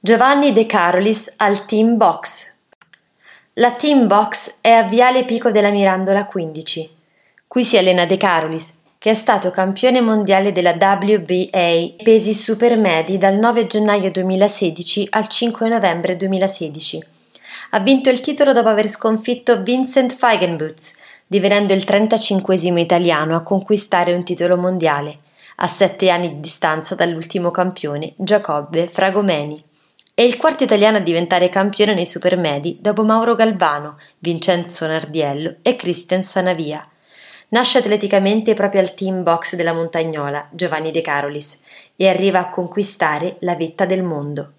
Giovanni De Carolis al Team Box. La Team Box è a Viale Pico della Mirandola 15. Qui si allena De Carolis, che è stato campione mondiale della WBA pesi supermedi dal 9 gennaio 2016 al 5 novembre 2016. Ha vinto il titolo dopo aver sconfitto Vincent Feigenbutz, divenendo il 35 italiano a conquistare un titolo mondiale, a sette anni di distanza dall'ultimo campione Giacobbe Fragomeni. È il quarto italiano a diventare campione nei supermedi dopo Mauro Galvano, Vincenzo Nardiello e Christian Sanavia. Nasce atleticamente proprio al team box della Montagnola, Giovanni De Carolis, e arriva a conquistare la vetta del mondo.